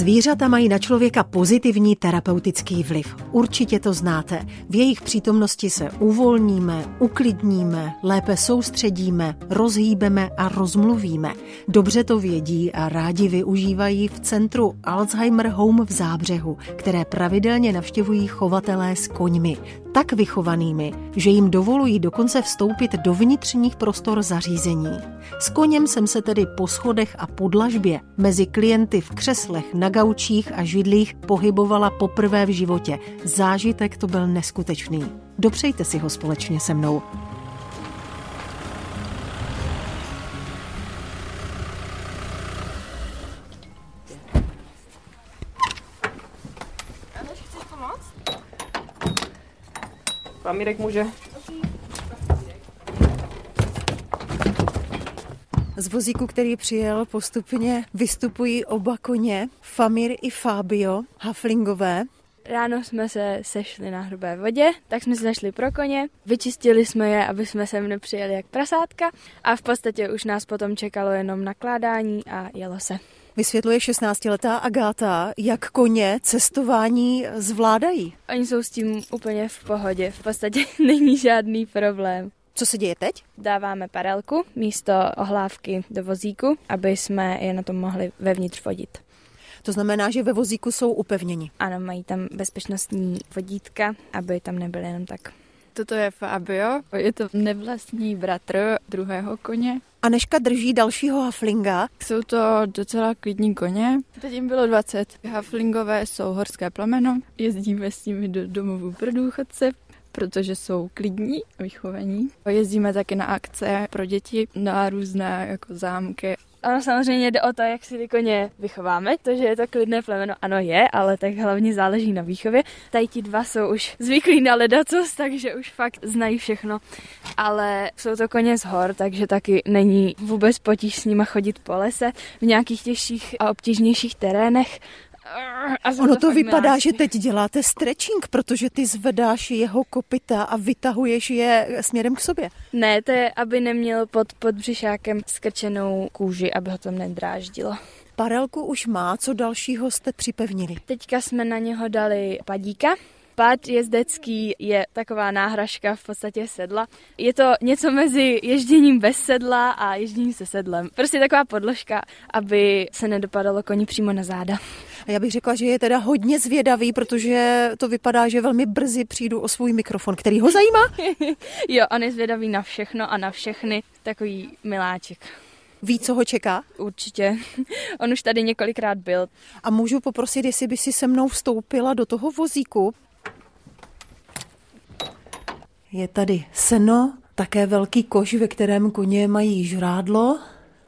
Zvířata mají na člověka pozitivní terapeutický vliv. Určitě to znáte. V jejich přítomnosti se uvolníme, uklidníme, lépe soustředíme, rozhýbeme a rozmluvíme. Dobře to vědí a rádi využívají v centru Alzheimer Home v Zábřehu, které pravidelně navštěvují chovatelé s koňmi. Tak vychovanými, že jim dovolují dokonce vstoupit do vnitřních prostor zařízení. S koněm jsem se tedy po schodech a podlažbě mezi klienty v křeslech na gaučích a židlích pohybovala poprvé v životě. Zážitek to byl neskutečný. Dopřejte si ho společně se mnou. Pamírek může. Z vozíku, který přijel, postupně vystupují oba koně, Famir i Fabio, haflingové. Ráno jsme se sešli na hrubé vodě, tak jsme se zašli pro koně, vyčistili jsme je, aby jsme sem nepřijeli jak prasátka a v podstatě už nás potom čekalo jenom nakládání a jelo se. Vysvětluje 16-letá Agáta, jak koně cestování zvládají. Oni jsou s tím úplně v pohodě, v podstatě není žádný problém. Co se děje teď? Dáváme parelku místo ohlávky do vozíku, aby jsme je na tom mohli vevnitř vodit. To znamená, že ve vozíku jsou upevněni. Ano, mají tam bezpečnostní vodítka, aby tam nebyly jenom tak. Toto je Fabio, je to nevlastní bratr druhého koně. Aneška drží dalšího haflinga. Jsou to docela klidní koně. Teď jim bylo 20. Haflingové jsou horské plameno, jezdíme s nimi do domovů pro důchodce, protože jsou klidní a vychovaní. Jezdíme taky na akce pro děti, na různé jako zámky. Ano, samozřejmě jde o to, jak si ty koně vychováme. To, že je to klidné plemeno, ano je, ale tak hlavně záleží na výchově. Tady ti dva jsou už zvyklí na ledacos, takže už fakt znají všechno. Ale jsou to koně z hor, takže taky není vůbec potíž s nima chodit po lese v nějakých těžších a obtížnějších terénech. A ono to, vypadá, že teď děláte stretching, protože ty zvedáš jeho kopita a vytahuješ je směrem k sobě. Ne, to je, aby neměl pod, pod břišákem skrčenou kůži, aby ho to nedráždilo. Parelku už má, co dalšího jste připevnili? Teďka jsme na něho dali padíka, Pád jezdecký je taková náhražka v podstatě sedla. Je to něco mezi ježděním bez sedla a ježděním se sedlem. Prostě taková podložka, aby se nedopadalo koni přímo na záda. A já bych řekla, že je teda hodně zvědavý, protože to vypadá, že velmi brzy přijdu o svůj mikrofon, který ho zajímá. jo, on je zvědavý na všechno a na všechny. Takový miláček. Ví, co ho čeká? Určitě. On už tady několikrát byl. A můžu poprosit, jestli by si se mnou vstoupila do toho vozíku? Je tady seno, také velký koš, ve kterém koně mají žrádlo.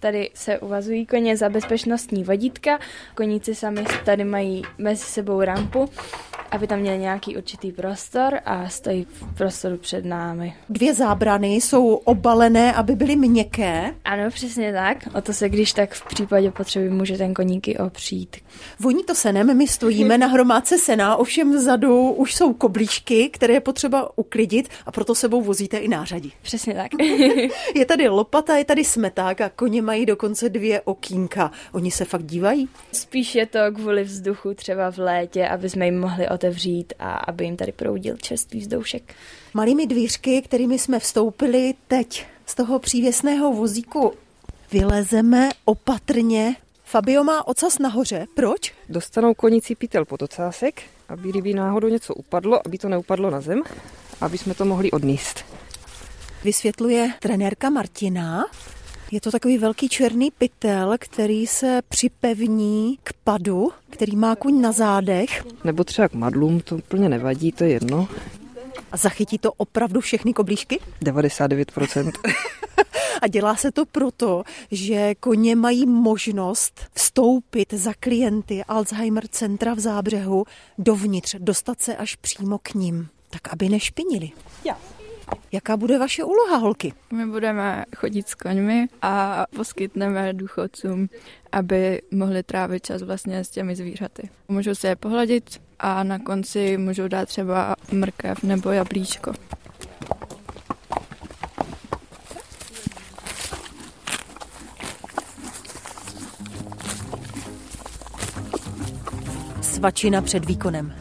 Tady se uvazují koně za bezpečnostní vodítka. Koníci sami tady mají mezi sebou rampu aby tam měl nějaký určitý prostor a stojí v prostoru před námi. Dvě zábrany jsou obalené, aby byly měkké. Ano, přesně tak. O to se když tak v případě potřeby může ten koníky opřít. Voní to senem, my stojíme na hromádce sena, ovšem vzadu už jsou koblíčky, které je potřeba uklidit a proto sebou vozíte i nářadí. Přesně tak. je tady lopata, je tady smeták a koně mají dokonce dvě okýnka. Oni se fakt dívají? Spíš je to kvůli vzduchu třeba v létě, aby jsme jim mohli otevřít a aby jim tady proudil čerstvý vzdoušek. Malými dvířky, kterými jsme vstoupili teď z toho přívěsného vozíku, vylezeme opatrně. Fabio má ocas nahoře. Proč? Dostanou konicí pytel pod ocásek, aby kdyby náhodou něco upadlo, aby to neupadlo na zem, aby jsme to mohli odníst. Vysvětluje trenérka Martina. Je to takový velký černý pytel, který se připevní k padu, který má kuň na zádech. Nebo třeba k madlům, to úplně nevadí, to je jedno. A zachytí to opravdu všechny koblížky? 99%. A dělá se to proto, že koně mají možnost vstoupit za klienty Alzheimer centra v Zábřehu dovnitř, dostat se až přímo k ním, tak aby nešpinili. Já. Jaká bude vaše úloha, holky? My budeme chodit s koňmi a poskytneme důchodcům, aby mohli trávit čas vlastně s těmi zvířaty. Můžou se je pohladit a na konci můžou dát třeba mrkev nebo jablíčko. svačina před výkonem.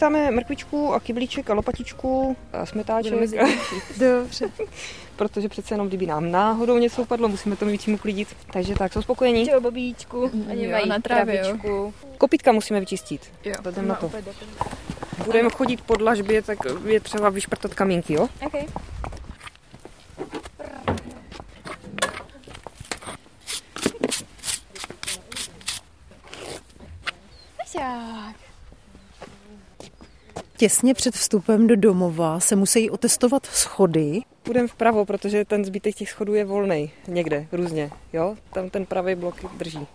Nachystáme mrkvičku a kyblíček a lopatičku a smetáček. Dobře. Protože přece jenom, kdyby nám náhodou něco upadlo, musíme to mít uklidit. Takže tak, jsou spokojení. Čau, babíčku. Oni Jo, mají na trávě. Kopitka musíme vyčistit. Jo, Jdem na to. opět, opět. Budeme chodit po dlažbě, tak je třeba vyšprtat kamínky, jo? Okay. Těsně před vstupem do domova se musí otestovat schody. Půjdeme vpravo, protože ten zbytek těch schodů je volný někde, různě, jo? Tam ten pravý blok drží.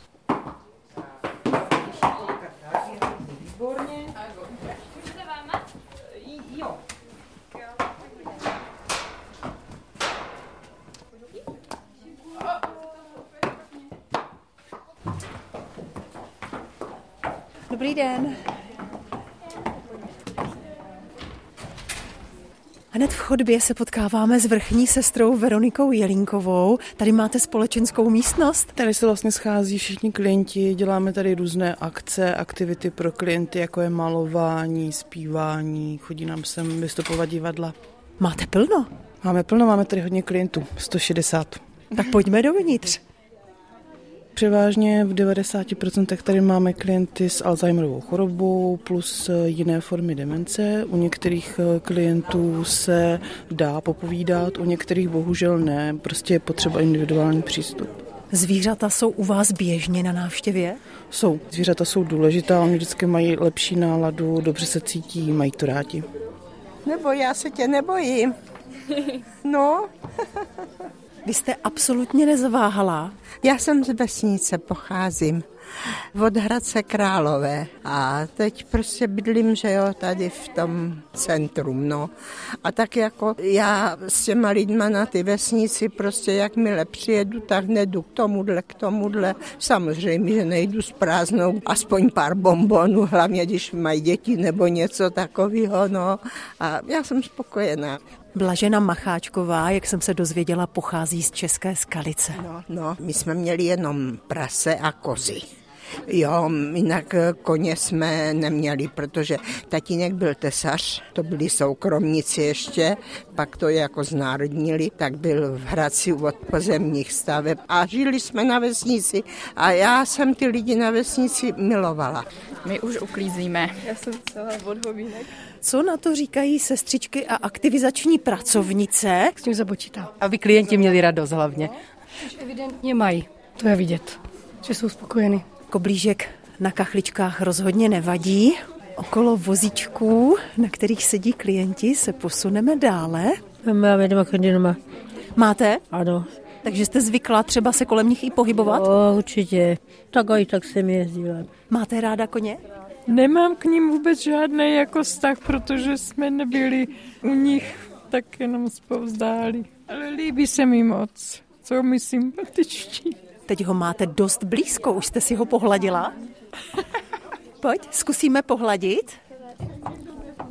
Dobrý den. Hned v chodbě se potkáváme s vrchní sestrou Veronikou Jelínkovou. Tady máte společenskou místnost. Tady se vlastně schází všichni klienti, děláme tady různé akce, aktivity pro klienty, jako je malování, zpívání, chodí nám sem vystupovat divadla. Máte plno? Máme plno, máme tady hodně klientů, 160. Tak pojďme dovnitř. Převážně v 90% tady máme klienty s Alzheimerovou chorobou plus eh, jiné formy demence. U některých eh, klientů se dá popovídat, u některých bohužel ne, prostě je potřeba individuální přístup. Zvířata jsou u vás běžně na návštěvě? Jsou. Zvířata jsou důležitá, oni vždycky mají lepší náladu, dobře se cítí, mají to rádi. Nebo já se tě nebojím. No, Vy jste absolutně nezaváhala. já jsem z vesnice, pocházím od Hradce Králové a teď prostě bydlím, že jo, tady v tom centrum, no. A tak jako já s těma lidma na ty vesnici prostě jakmile přijedu, tak nedu k tomuhle, k tomuhle. Samozřejmě, že nejdu s prázdnou, aspoň pár bombonů, hlavně když mají děti nebo něco takového, no. A já jsem spokojená. Blažena Macháčková, jak jsem se dozvěděla, pochází z České Skalice. No, no, my jsme měli jenom prase a kozy. Jo, jinak eh, koně jsme neměli, protože tatínek byl tesař, to byli soukromníci ještě, pak to jako znárodnili, tak byl v Hradci od pozemních staveb a žili jsme na vesnici a já jsem ty lidi na vesnici milovala. My už uklízíme. Já jsem celá od hovínek. Co na to říkají sestřičky a aktivizační pracovnice? s tím započítá. Aby klienti měli radost hlavně. Už evidentně mají, to je vidět, že jsou spokojeni. Koblížek na kachličkách rozhodně nevadí. Okolo vozíčků, na kterých sedí klienti, se posuneme dále. Máme doma chodí doma. Máte? Ano. Takže jste zvyklá třeba se kolem nich i pohybovat? O, určitě. Tak a i tak jsem jezdila. Máte ráda koně? Nemám k ním vůbec žádný jako vztah, protože jsme nebyli u nich, tak jenom zpovzdáli. Ale líbí se mi moc. Jsou mi sympatičtí. Teď ho máte dost blízko, už jste si ho pohladila? Pojď, zkusíme pohladit.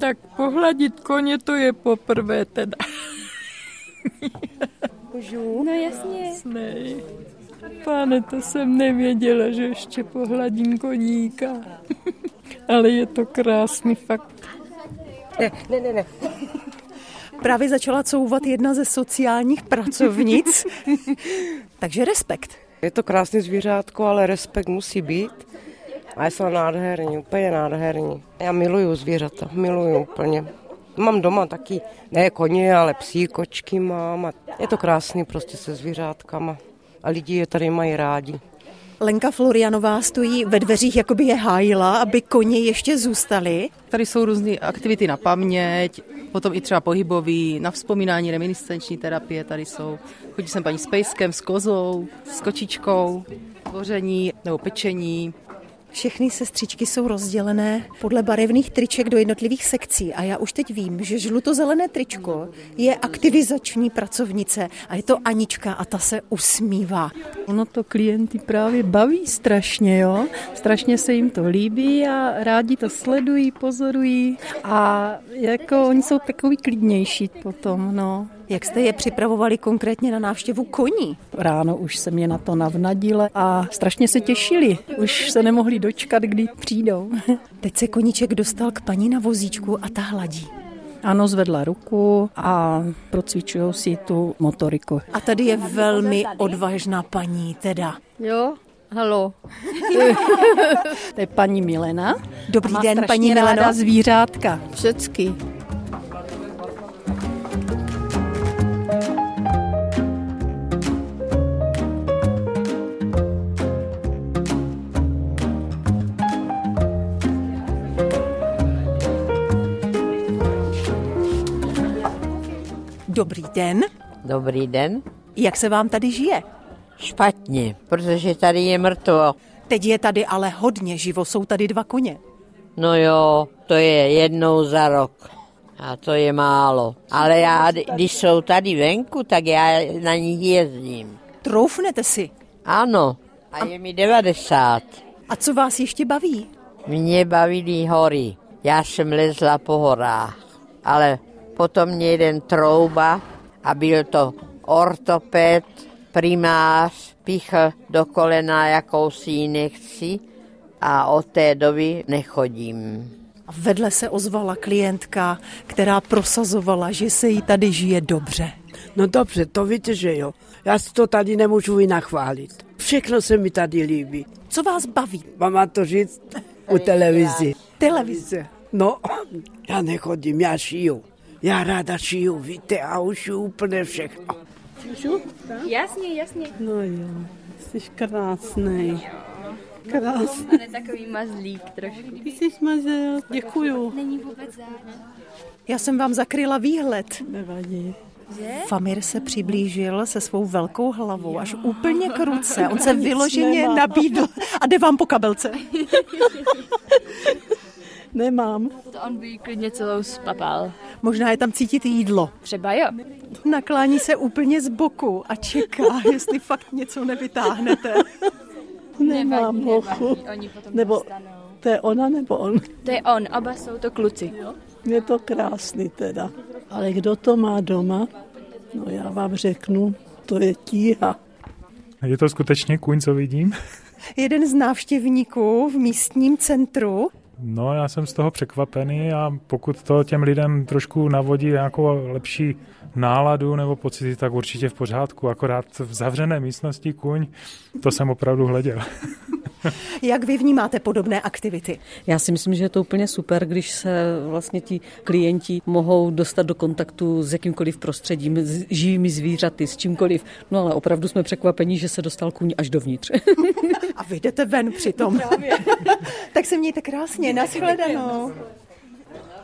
Tak pohladit koně to je poprvé teda. No jasně. Nej. Pane, to jsem nevěděla, že ještě pohladím koníka. Ale je to krásný fakt. Právě začala couvat jedna ze sociálních pracovnic. Takže respekt. Je to krásný zvířátko, ale respekt musí být. A jsou nádherní, úplně nádherní. Já miluju zvířata, miluju úplně. Mám doma taky, ne koně, ale psí, kočky mám. A je to krásný prostě se zvířátkama. A lidi je tady mají rádi. Lenka Florianová stojí ve dveřích, jako by je hájila, aby koně ještě zůstaly. Tady jsou různé aktivity na paměť, potom i třeba pohybový, na vzpomínání, reminiscenční terapie tady jsou. Chodí sem paní s pejskem, s kozou, s kočičkou, tvoření nebo pečení. Všechny sestřičky jsou rozdělené podle barevných triček do jednotlivých sekcí a já už teď vím, že žlutozelené tričko je aktivizační pracovnice a je to Anička a ta se usmívá. Ono to klienty právě baví strašně, jo. Strašně se jim to líbí a rádi to sledují, pozorují a jako oni jsou takový klidnější potom, no. Jak jste je připravovali konkrétně na návštěvu koní? Ráno už jsem je na to navnadila a strašně se těšili. Už se nemohli dočkat, kdy přijdou. Teď se koníček dostal k paní na vozíčku a ta hladí. Ano, zvedla ruku a procvičují si tu motoriku. A tady je velmi odvážná paní teda. Jo, halo. to je paní Milena. Dobrý den, paní ráda Mileno. zvířátka. Všecky. Dobrý den. Dobrý den. Jak se vám tady žije? Špatně, protože tady je mrtvo. Teď je tady ale hodně živo, jsou tady dva koně. No jo, to je jednou za rok. A to je málo. Ale já, když jsou tady venku, tak já na nich jezdím. Troufnete si? Ano, a je mi 90. A co vás ještě baví? Mě bavily hory. Já jsem lezla po horách. Ale potom mě jeden trouba a byl to ortoped, primář, pichl do kolena jakousi nechci a od té doby nechodím. A vedle se ozvala klientka, která prosazovala, že se jí tady žije dobře. No dobře, to víte, že jo. Já si to tady nemůžu vynachválit. Všechno se mi tady líbí. Co vás baví? Mám to říct u televizi. Televize. No, já nechodím, já šiju. Já ráda šiju, víte, a už úplně všechno. Můžu? Jasně, jasně. No jo, jsi krásný. Krásný. Je takový mazlík trošku. Ty jsi mazel, děkuju. Není vůbec. Já jsem vám zakryla výhled. Nevadí. Famir se přiblížil se svou velkou hlavou až úplně k ruce. On se vyloženě nabídl a jde vám po kabelce. Nemám. To on by klidně celou spapal. Možná je tam cítit jídlo. Třeba jo. Naklání se úplně z boku a čeká, jestli fakt něco nevytáhnete. Nemám Nevadí, hochu. nevadí, oni potom Nebo dostanou. to je ona nebo on? To je on, oba jsou to kluci. Je to krásný teda. Ale kdo to má doma? No já vám řeknu, to je tíha. Je to skutečně kůň, co vidím? Jeden z návštěvníků v místním centru No, já jsem z toho překvapený a pokud to těm lidem trošku navodí nějakou lepší náladu nebo pocity, tak určitě v pořádku. Akorát v zavřené místnosti kůň, to jsem opravdu hleděl. Jak vy vnímáte podobné aktivity? Já si myslím, že je to úplně super, když se vlastně ti klienti mohou dostat do kontaktu s jakýmkoliv prostředím, s živými zvířaty, s čímkoliv. No ale opravdu jsme překvapení, že se dostal kůň až dovnitř. A vy jdete ven přitom. tak se mějte krásně, nashledanou.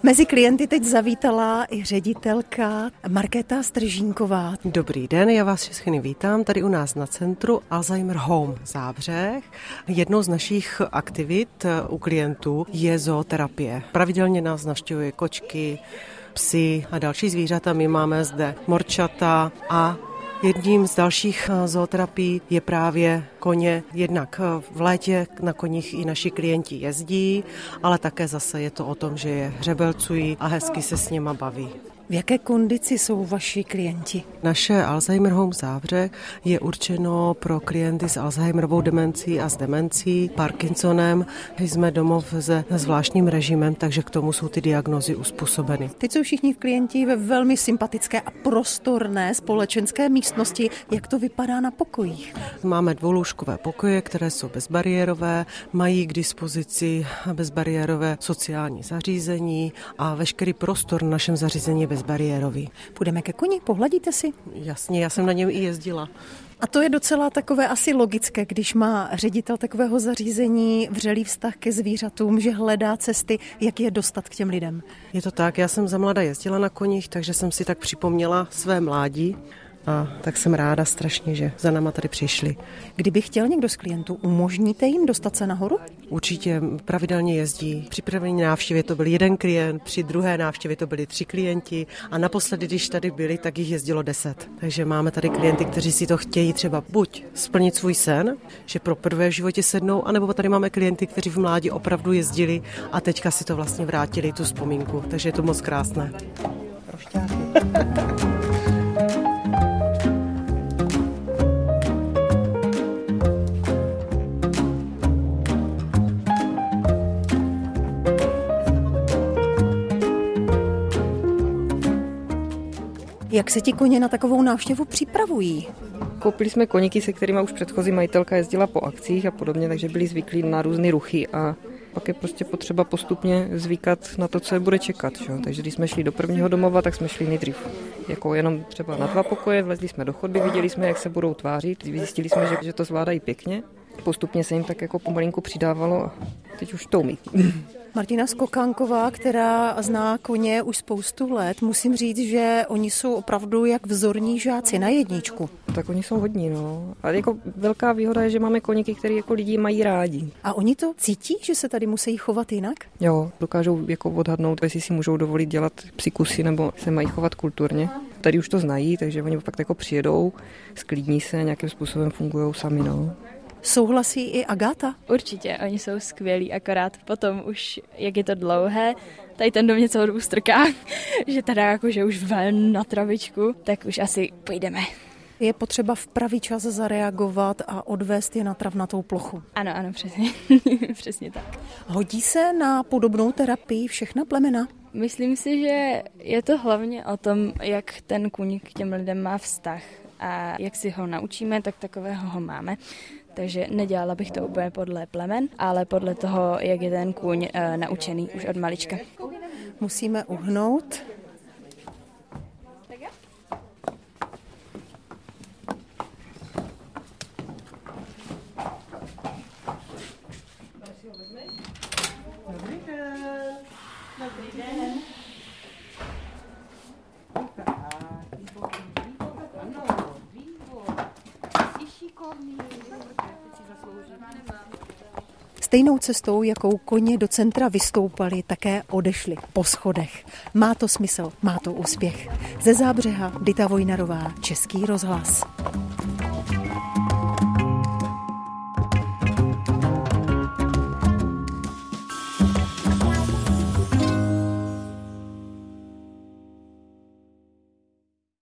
Mezi klienty teď zavítala i ředitelka Markéta Stržínková. Dobrý den, já vás všechny vítám tady u nás na centru Alzheimer Home Zábřeh. Jednou z našich aktivit u klientů je zooterapie. Pravidelně nás navštěvují kočky, psy a další zvířata. My máme zde morčata a Jedním z dalších zooterapií je právě koně. Jednak v létě na koních i naši klienti jezdí, ale také zase je to o tom, že je hřebelcují a hezky se s nima baví. V jaké kondici jsou vaši klienti? Naše Alzheimer Home Závře je určeno pro klienty s Alzheimerovou demencí a s demencí, Parkinsonem. Jsme domov se zvláštním režimem, takže k tomu jsou ty diagnozy uspůsobeny. Teď jsou všichni klienti ve velmi sympatické a prostorné společenské místnosti. Jak to vypadá na pokojích? Máme dvoulůžkové pokoje, které jsou bezbariérové, mají k dispozici bezbariérové sociální zařízení a veškerý prostor na našem zařízení je bezbariérový. Půjdeme ke koni, pohladíte si? Jasně, já jsem na něm i jezdila. A to je docela takové asi logické, když má ředitel takového zařízení vřelý vztah ke zvířatům, že hledá cesty, jak je dostat k těm lidem. Je to tak, já jsem za mlada jezdila na koních, takže jsem si tak připomněla své mládí. A tak jsem ráda strašně, že za náma tady přišli. Kdyby chtěl někdo z klientů, umožníte jim dostat se nahoru? Určitě pravidelně jezdí. Při první návštěvě to byl jeden klient, při druhé návštěvě to byli tři klienti a naposledy, když tady byli, tak jich jezdilo deset. Takže máme tady klienty, kteří si to chtějí třeba buď splnit svůj sen, že pro prvé v životě sednou, anebo tady máme klienty, kteří v mládí opravdu jezdili a teďka si to vlastně vrátili, tu vzpomínku. Takže je to moc krásné. Jak se ti koně na takovou návštěvu připravují? Koupili jsme koníky, se kterými už předchozí majitelka jezdila po akcích a podobně, takže byli zvyklí na různé ruchy a pak je prostě potřeba postupně zvykat na to, co je bude čekat. Že? Takže když jsme šli do prvního domova, tak jsme šli nejdřív jako jenom třeba na dva pokoje, vlezli jsme do chodby, viděli jsme, jak se budou tvářit, zjistili jsme, že, že to zvládají pěkně. Postupně se jim tak jako pomalinku přidávalo a teď už to umí. Martina Skokánková, která zná koně už spoustu let, musím říct, že oni jsou opravdu jak vzorní žáci na jedničku. Tak oni jsou hodní, no. Ale jako velká výhoda je, že máme koníky, které jako lidi mají rádi. A oni to cítí, že se tady musí chovat jinak? Jo, dokážou jako odhadnout, jestli si můžou dovolit dělat psikusy nebo se mají chovat kulturně. Tady už to znají, takže oni fakt jako přijedou, sklidní se, nějakým způsobem fungují sami, no. Souhlasí i Agáta? Určitě, oni jsou skvělí, akorát potom už, jak je to dlouhé, tady ten do mě celou dobu strká, že teda jako, že už ven na travičku, tak už asi půjdeme. Je potřeba v pravý čas zareagovat a odvést je na travnatou plochu. Ano, ano, přesně. přesně tak. Hodí se na podobnou terapii všechna plemena? Myslím si, že je to hlavně o tom, jak ten kůň k těm lidem má vztah a jak si ho naučíme, tak takového ho máme. Takže nedělala bych to úplně podle plemen, ale podle toho, jak je ten kůň e, naučený už od malička. Musíme uhnout. Dobrý den. Dobrý den. Stejnou cestou, jakou koně do centra vystoupali, také odešli po schodech. Má to smysl, má to úspěch. Ze zábřeha Dita Vojnarová, Český rozhlas.